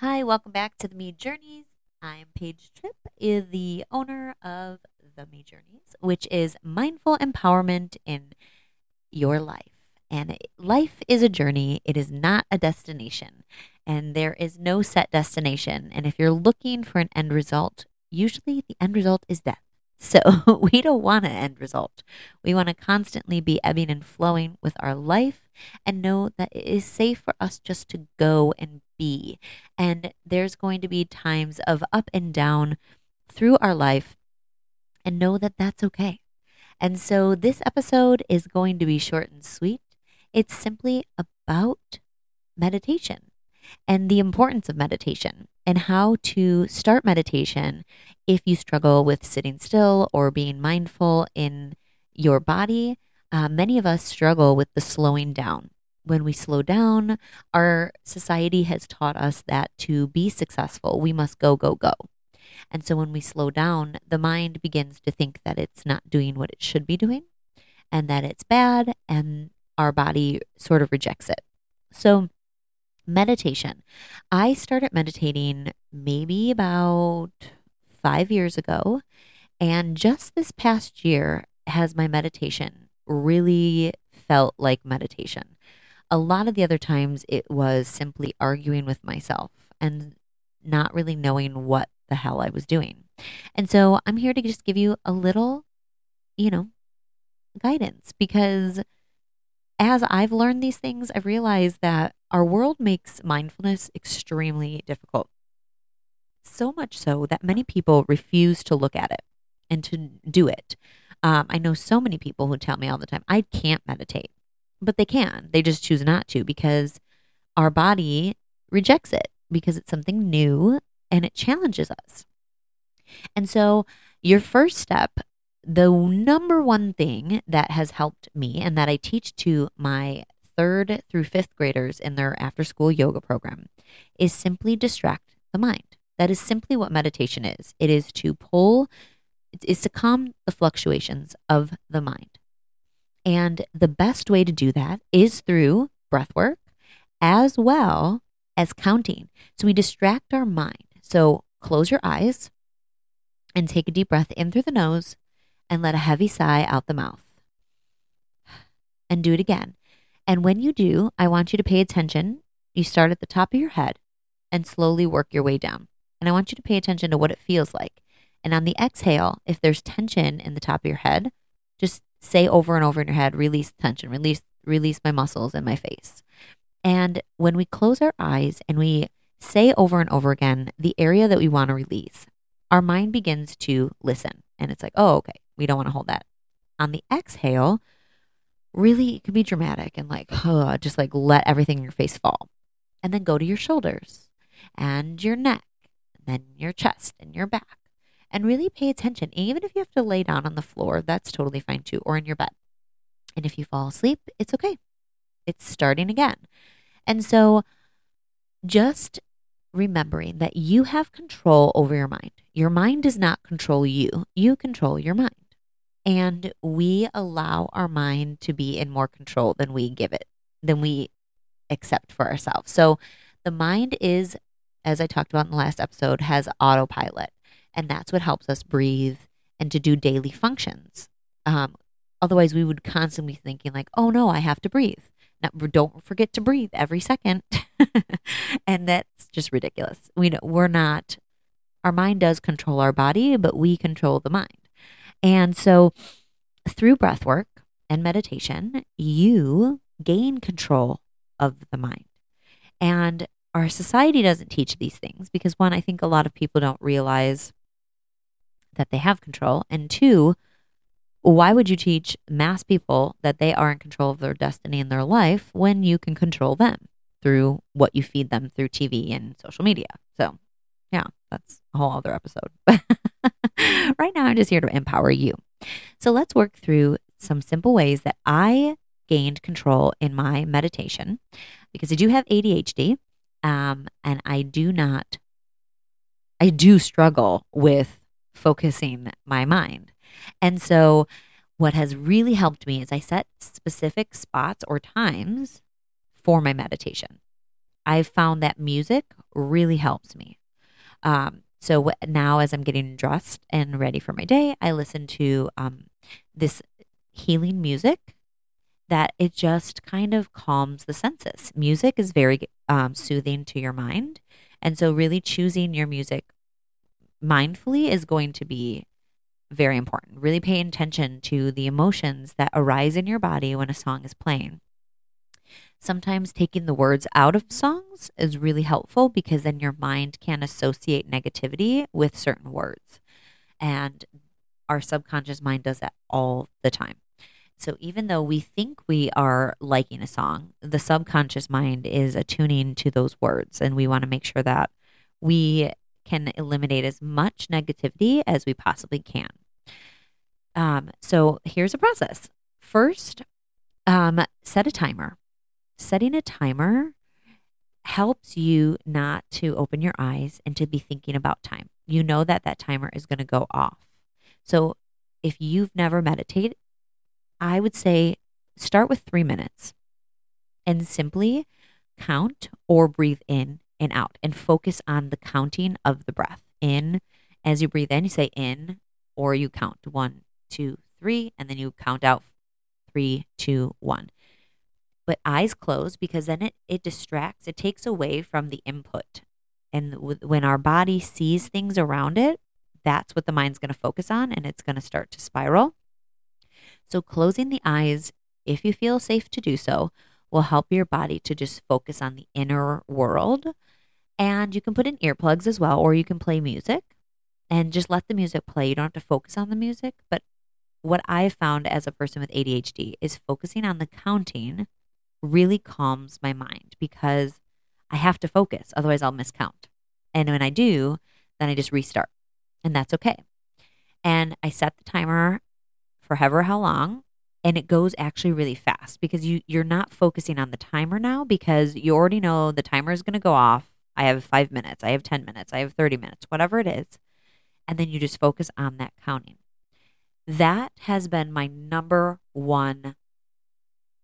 Hi, welcome back to the Me Journeys. I'm Paige Tripp, is the owner of the Me Journeys, which is mindful empowerment in your life. And life is a journey, it is not a destination. And there is no set destination. And if you're looking for an end result, usually the end result is death. So we don't want an end result. We want to constantly be ebbing and flowing with our life and know that it is safe for us just to go and be. And there's going to be times of up and down through our life and know that that's okay. And so this episode is going to be short and sweet. It's simply about meditation and the importance of meditation and how to start meditation if you struggle with sitting still or being mindful in your body. Uh, many of us struggle with the slowing down. When we slow down, our society has taught us that to be successful, we must go, go, go. And so when we slow down, the mind begins to think that it's not doing what it should be doing and that it's bad, and our body sort of rejects it. So, meditation. I started meditating maybe about five years ago. And just this past year has my meditation really felt like meditation. A lot of the other times it was simply arguing with myself and not really knowing what the hell I was doing. And so I'm here to just give you a little, you know, guidance because as I've learned these things, I've realized that our world makes mindfulness extremely difficult. So much so that many people refuse to look at it and to do it. Um, I know so many people who tell me all the time, I can't meditate, but they can. They just choose not to because our body rejects it because it's something new and it challenges us. And so, your first step the number one thing that has helped me and that I teach to my third through fifth graders in their after school yoga program is simply distract the mind. That is simply what meditation is. It is to pull, it is to calm the fluctuations of the mind. And the best way to do that is through breath work as well as counting. So we distract our mind. So close your eyes and take a deep breath in through the nose and let a heavy sigh out the mouth. And do it again. And when you do, I want you to pay attention. You start at the top of your head and slowly work your way down. And I want you to pay attention to what it feels like. And on the exhale, if there's tension in the top of your head, just say over and over in your head, release tension, release, release my muscles in my face. And when we close our eyes and we say over and over again the area that we want to release, our mind begins to listen. And it's like, oh, okay, we don't want to hold that. On the exhale, really it can be dramatic and like, oh, just like let everything in your face fall. And then go to your shoulders and your neck, and then your chest and your back. And really pay attention. Even if you have to lay down on the floor, that's totally fine too, or in your bed. And if you fall asleep, it's okay. It's starting again. And so just remembering that you have control over your mind. Your mind does not control you, you control your mind. And we allow our mind to be in more control than we give it, than we accept for ourselves. So the mind is, as I talked about in the last episode, has autopilot. And that's what helps us breathe and to do daily functions. Um, otherwise, we would constantly be thinking, like, oh no, I have to breathe. Now, don't forget to breathe every second. and that's just ridiculous. We know, we're not, our mind does control our body, but we control the mind. And so through breath work and meditation, you gain control of the mind. And our society doesn't teach these things because one, I think a lot of people don't realize that they have control. And two, why would you teach mass people that they are in control of their destiny and their life when you can control them through what you feed them through TV and social media? So, yeah, that's a whole other episode. right now, I'm just here to empower you. So let's work through some simple ways that I gained control in my meditation because I do have ADHD um, and I do not, I do struggle with focusing my mind. And so, what has really helped me is I set specific spots or times for my meditation. I've found that music really helps me. Um, so now, as I'm getting dressed and ready for my day, I listen to um, this healing music that it just kind of calms the senses. Music is very um, soothing to your mind. And so, really choosing your music mindfully is going to be very important. Really paying attention to the emotions that arise in your body when a song is playing. Sometimes taking the words out of songs is really helpful because then your mind can associate negativity with certain words. And our subconscious mind does that all the time. So even though we think we are liking a song, the subconscious mind is attuning to those words. And we want to make sure that we can eliminate as much negativity as we possibly can. Um, so here's a process. First, um, set a timer. Setting a timer helps you not to open your eyes and to be thinking about time. You know that that timer is going to go off. So if you've never meditated, I would say start with three minutes and simply count or breathe in and out and focus on the counting of the breath. In, as you breathe in, you say in, or you count one, two, three, and then you count out three, two, one. But eyes closed because then it, it distracts, it takes away from the input. And when our body sees things around it, that's what the mind's going to focus on and it's going to start to spiral. So, closing the eyes, if you feel safe to do so, will help your body to just focus on the inner world and you can put in earplugs as well, or you can play music and just let the music play. You don't have to focus on the music. But what I've found as a person with ADHD is focusing on the counting really calms my mind because I have to focus, otherwise, I'll miscount. And when I do, then I just restart, and that's okay. And I set the timer for however how long, and it goes actually really fast because you you're not focusing on the timer now because you already know the timer is going to go off I have five minutes, I have 10 minutes, I have 30 minutes, whatever it is. And then you just focus on that counting. That has been my number one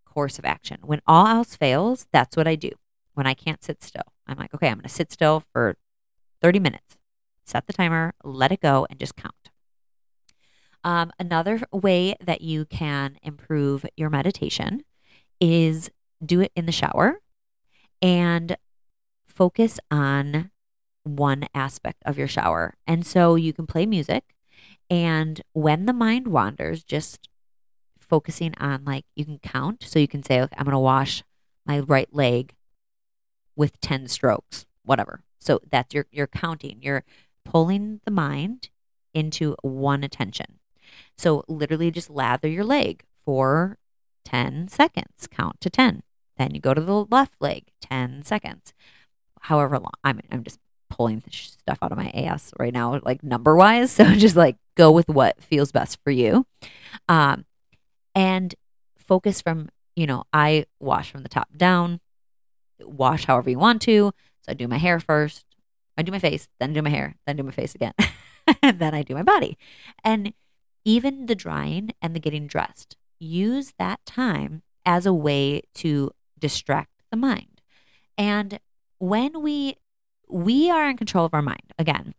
course of action. When all else fails, that's what I do. When I can't sit still, I'm like, okay, I'm going to sit still for 30 minutes, set the timer, let it go, and just count. Um, another way that you can improve your meditation is do it in the shower and focus on one aspect of your shower. And so you can play music. And when the mind wanders, just focusing on like you can count. So you can say, okay, I'm going to wash my right leg with 10 strokes, whatever. So that's your, you're counting, you're pulling the mind into one attention. So literally just lather your leg for 10 seconds, count to 10. Then you go to the left leg, 10 seconds however long. I'm I'm just pulling stuff out of my ass right now, like number wise. So just like go with what feels best for you, um, and focus from you know I wash from the top down. Wash however you want to. So I do my hair first. I do my face, then do my hair, then do my face again, and then I do my body, and even the drying and the getting dressed. Use that time as a way to distract the mind. And when we we are in control of our mind again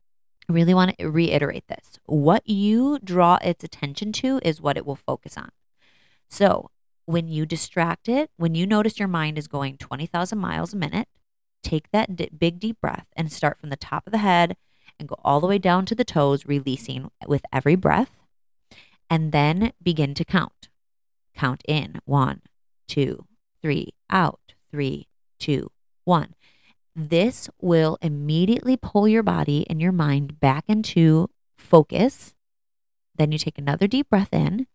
I really want to reiterate this what you draw its attention to is what it will focus on so when you distract it when you notice your mind is going 20,000 miles a minute take that d- big deep breath and start from the top of the head and go all the way down to the toes releasing with every breath and then begin to count count in one two three out three two one this will immediately pull your body and your mind back into focus. Then you take another deep breath in,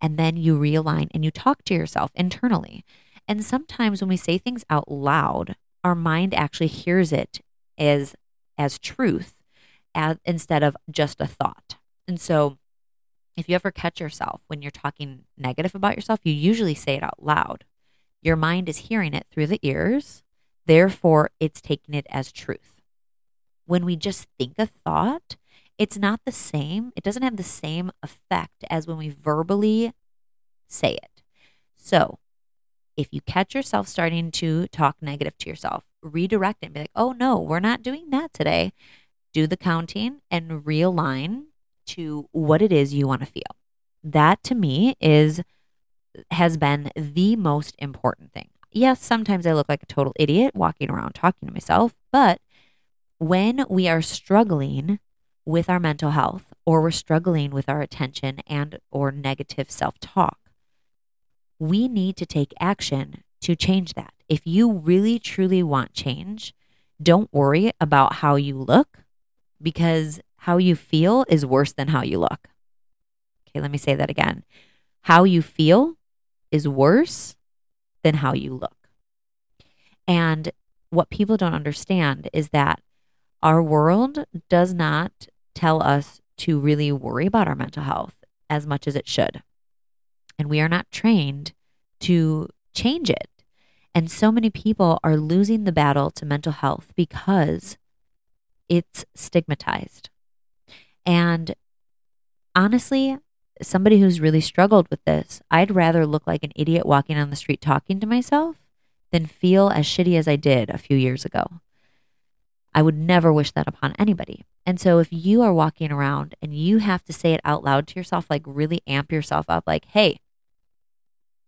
and then you realign and you talk to yourself internally. And sometimes when we say things out loud, our mind actually hears it as as truth as, instead of just a thought. And so if you ever catch yourself when you're talking negative about yourself, you usually say it out loud. Your mind is hearing it through the ears Therefore, it's taking it as truth. When we just think a thought, it's not the same. It doesn't have the same effect as when we verbally say it. So, if you catch yourself starting to talk negative to yourself, redirect it and be like, oh no, we're not doing that today. Do the counting and realign to what it is you want to feel. That to me is has been the most important thing. Yes, sometimes I look like a total idiot walking around talking to myself, but when we are struggling with our mental health or we're struggling with our attention and or negative self-talk, we need to take action to change that. If you really truly want change, don't worry about how you look because how you feel is worse than how you look. Okay, let me say that again. How you feel is worse than how you look. And what people don't understand is that our world does not tell us to really worry about our mental health as much as it should. And we are not trained to change it. And so many people are losing the battle to mental health because it's stigmatized. And honestly, somebody who's really struggled with this, I'd rather look like an idiot walking on the street talking to myself than feel as shitty as I did a few years ago. I would never wish that upon anybody. And so if you are walking around and you have to say it out loud to yourself, like really amp yourself up, like, hey,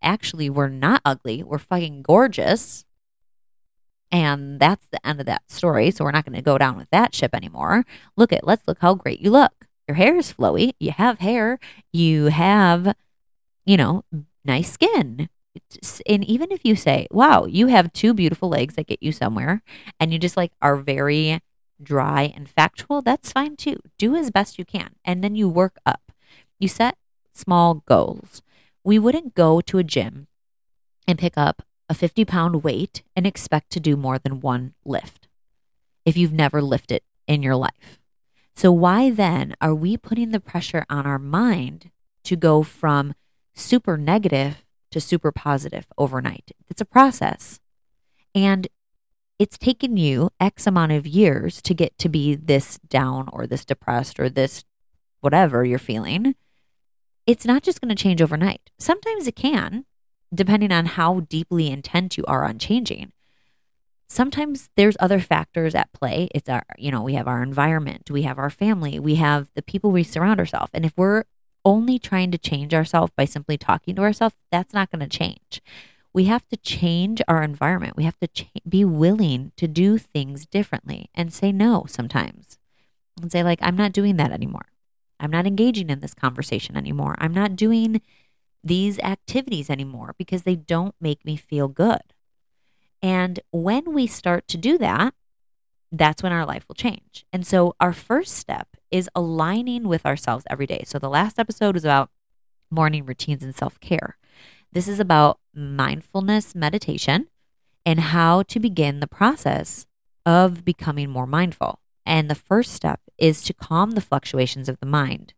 actually, we're not ugly, we're fucking gorgeous. And that's the end of that story. So we're not going to go down with that ship anymore. Look at, let's look how great you look. Your hair is flowy. You have hair. You have, you know, nice skin. And even if you say, wow, you have two beautiful legs that get you somewhere, and you just like are very dry and factual, that's fine too. Do as best you can. And then you work up. You set small goals. We wouldn't go to a gym and pick up a 50 pound weight and expect to do more than one lift if you've never lifted in your life. So, why then are we putting the pressure on our mind to go from super negative to super positive overnight? It's a process. And it's taken you X amount of years to get to be this down or this depressed or this whatever you're feeling. It's not just going to change overnight. Sometimes it can, depending on how deeply intent you are on changing sometimes there's other factors at play. It's our, you know, we have our environment, we have our family, we have the people we surround ourselves. And if we're only trying to change ourselves by simply talking to ourselves, that's not going to change. We have to change our environment. We have to ch- be willing to do things differently and say no sometimes and say, like, I'm not doing that anymore. I'm not engaging in this conversation anymore. I'm not doing these activities anymore because they don't make me feel good. And when we start to do that, that's when our life will change. And so our first step is aligning with ourselves every day. So the last episode was about morning routines and self care. This is about mindfulness meditation and how to begin the process of becoming more mindful. And the first step is to calm the fluctuations of the mind.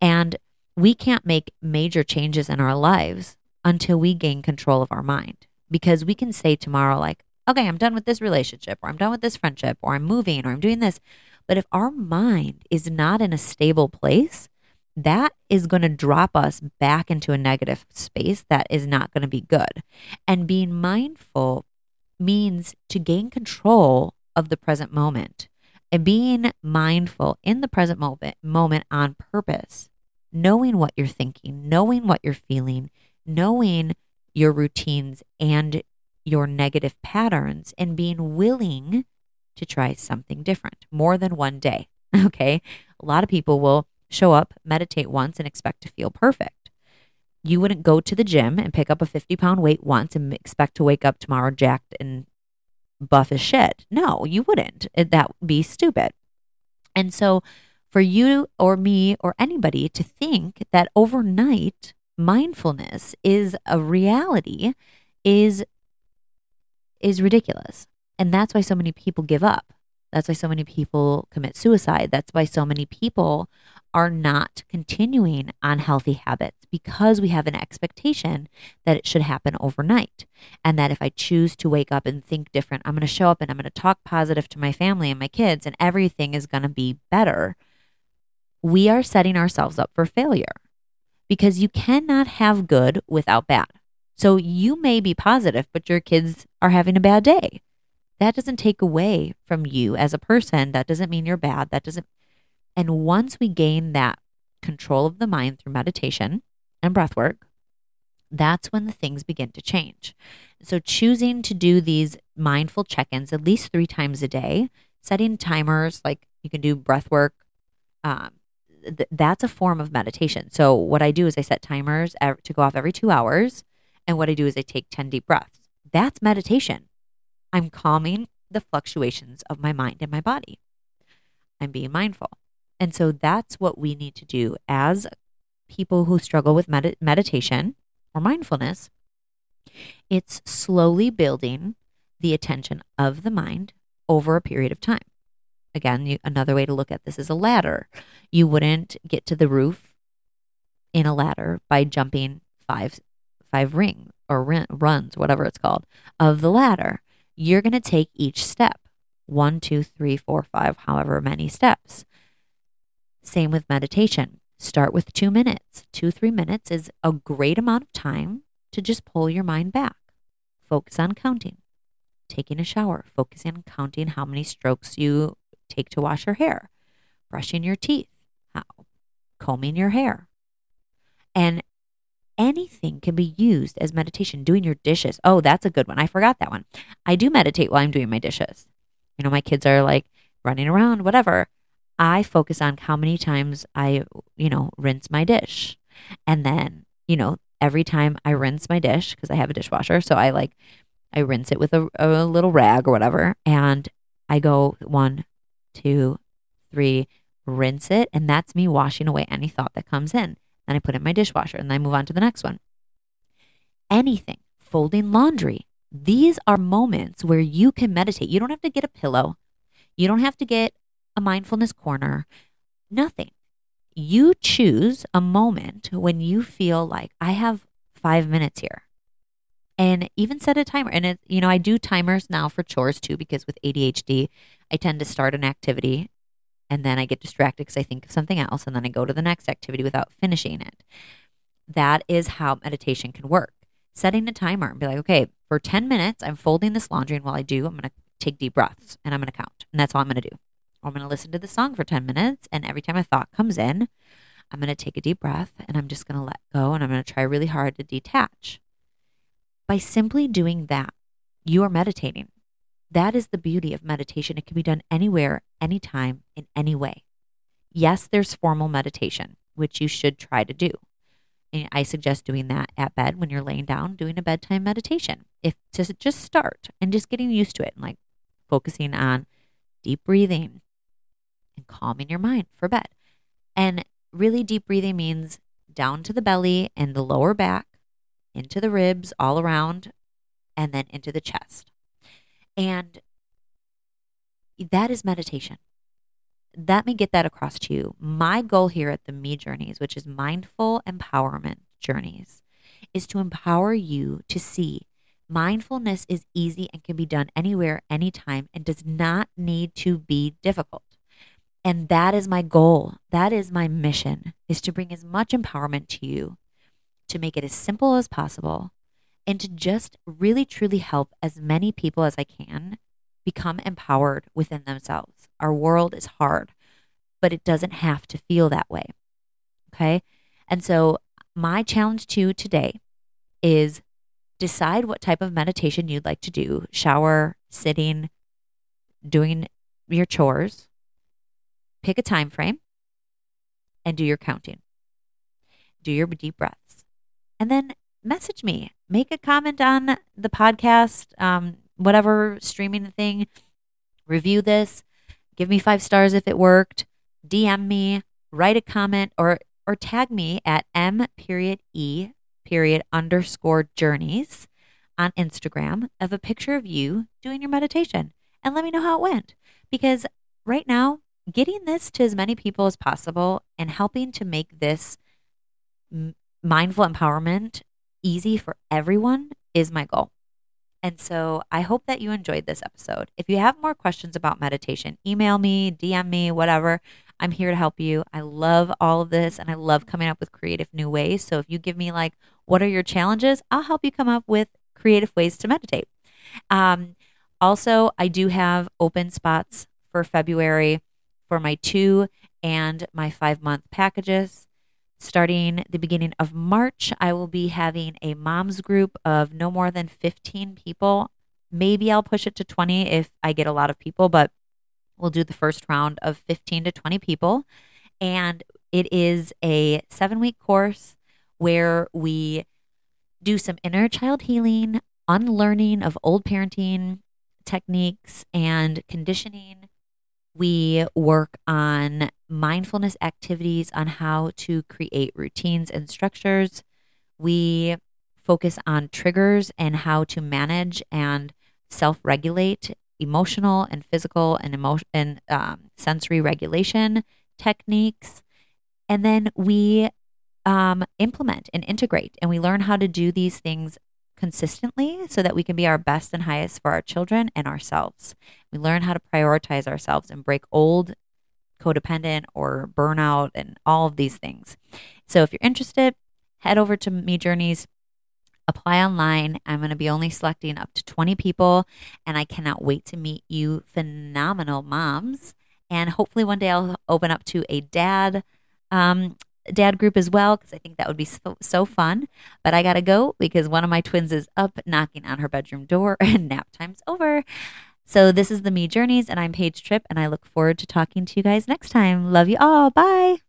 And we can't make major changes in our lives until we gain control of our mind because we can say tomorrow, like, okay, I'm done with this relationship, or I'm done with this friendship, or I'm moving, or I'm doing this. But if our mind is not in a stable place, that is going to drop us back into a negative space that is not going to be good. And being mindful means to gain control of the present moment and being mindful in the present moment moment on purpose knowing what you're thinking knowing what you're feeling knowing your routines and your negative patterns and being willing to try something different more than one day. Okay. A lot of people will show up, meditate once, and expect to feel perfect. You wouldn't go to the gym and pick up a 50 pound weight once and expect to wake up tomorrow jacked and buff as shit. No, you wouldn't. That would be stupid. And so, for you or me or anybody to think that overnight mindfulness is a reality is is ridiculous. And that's why so many people give up. That's why so many people commit suicide. That's why so many people are not continuing on healthy habits because we have an expectation that it should happen overnight. And that if I choose to wake up and think different, I'm going to show up and I'm going to talk positive to my family and my kids, and everything is going to be better. We are setting ourselves up for failure because you cannot have good without bad. So you may be positive, but your kids are having a bad day. That doesn't take away from you as a person. That doesn't mean you're bad. That doesn't. And once we gain that control of the mind through meditation and breath work, that's when the things begin to change. So, choosing to do these mindful check ins at least three times a day, setting timers like you can do breath work. Um, th- that's a form of meditation. So, what I do is I set timers to go off every two hours. And what I do is I take 10 deep breaths. That's meditation. I'm calming the fluctuations of my mind and my body. I'm being mindful. And so that's what we need to do as people who struggle with med- meditation or mindfulness. It's slowly building the attention of the mind over a period of time. Again, you, another way to look at this is a ladder. You wouldn't get to the roof in a ladder by jumping five five rings or runs, whatever it's called, of the ladder. You're going to take each step one, two, three, four, five, however many steps. Same with meditation. Start with two minutes. Two, three minutes is a great amount of time to just pull your mind back. Focus on counting. Taking a shower, focusing on counting how many strokes you take to wash your hair, brushing your teeth, how, combing your hair. And anything can be used as meditation. Doing your dishes. Oh, that's a good one. I forgot that one. I do meditate while I'm doing my dishes. You know, my kids are like running around, whatever. I focus on how many times I, you know, rinse my dish. And then, you know, every time I rinse my dish, because I have a dishwasher, so I like, I rinse it with a, a little rag or whatever. And I go one, two, three, rinse it. And that's me washing away any thought that comes in. Then I put it in my dishwasher and then I move on to the next one. Anything, folding laundry. These are moments where you can meditate. You don't have to get a pillow. You don't have to get a mindfulness corner, nothing. You choose a moment when you feel like I have five minutes here and even set a timer. And it, you know, I do timers now for chores too, because with ADHD, I tend to start an activity and then I get distracted because I think of something else and then I go to the next activity without finishing it. That is how meditation can work. Setting a timer and be like, okay, for 10 minutes, I'm folding this laundry. And while I do, I'm going to take deep breaths and I'm going to count. And that's all I'm going to do. I'm going to listen to the song for 10 minutes. And every time a thought comes in, I'm going to take a deep breath and I'm just going to let go and I'm going to try really hard to detach. By simply doing that, you are meditating. That is the beauty of meditation. It can be done anywhere, anytime, in any way. Yes, there's formal meditation, which you should try to do. And I suggest doing that at bed when you're laying down, doing a bedtime meditation. If to just start and just getting used to it and like focusing on deep breathing, and calming your mind for bed. And really deep breathing means down to the belly and the lower back, into the ribs, all around, and then into the chest. And that is meditation. Let me get that across to you. My goal here at the Me Journeys, which is mindful empowerment journeys, is to empower you to see mindfulness is easy and can be done anywhere, anytime, and does not need to be difficult. And that is my goal. That is my mission is to bring as much empowerment to you, to make it as simple as possible, and to just really truly help as many people as I can become empowered within themselves. Our world is hard, but it doesn't have to feel that way. Okay? And so my challenge to you today is decide what type of meditation you'd like to do shower, sitting, doing your chores, pick a time frame and do your counting. Do your deep breaths. And then message me. Make a comment on the podcast, um, whatever streaming thing. Review this. Give me five stars if it worked. DM me. Write a comment or or tag me at m period e period underscore journeys on Instagram of a picture of you doing your meditation and let me know how it went. Because right now getting this to as many people as possible and helping to make this mindful empowerment easy for everyone is my goal. And so I hope that you enjoyed this episode. If you have more questions about meditation, email me, DM me, whatever. I'm here to help you. I love all of this and I love coming up with creative new ways. So if you give me like, what are your challenges? I'll help you come up with creative ways to meditate. Um, Also, I do have open spots for February for my two and my five month packages. Starting the beginning of March, I will be having a mom's group of no more than 15 people. Maybe I'll push it to 20 if I get a lot of people, but we'll do the first round of 15 to 20 people. And it is a seven week course where we do some inner child healing, unlearning of old parenting techniques and conditioning. We work on mindfulness activities on how to create routines and structures. We focus on triggers and how to manage and self regulate emotional and physical and emotion and um, sensory regulation techniques. And then we um, implement and integrate, and we learn how to do these things consistently so that we can be our best and highest for our children and ourselves. We learn how to prioritize ourselves and break old codependent or burnout and all of these things. So if you're interested, head over to Me Journeys, apply online. I'm going to be only selecting up to 20 people, and I cannot wait to meet you, phenomenal moms. And hopefully one day I'll open up to a dad um, dad group as well because I think that would be so, so fun. But I got to go because one of my twins is up knocking on her bedroom door and nap time's over. So this is the Me Journeys, and I'm Paige Tripp, and I look forward to talking to you guys next time. Love you all. Bye.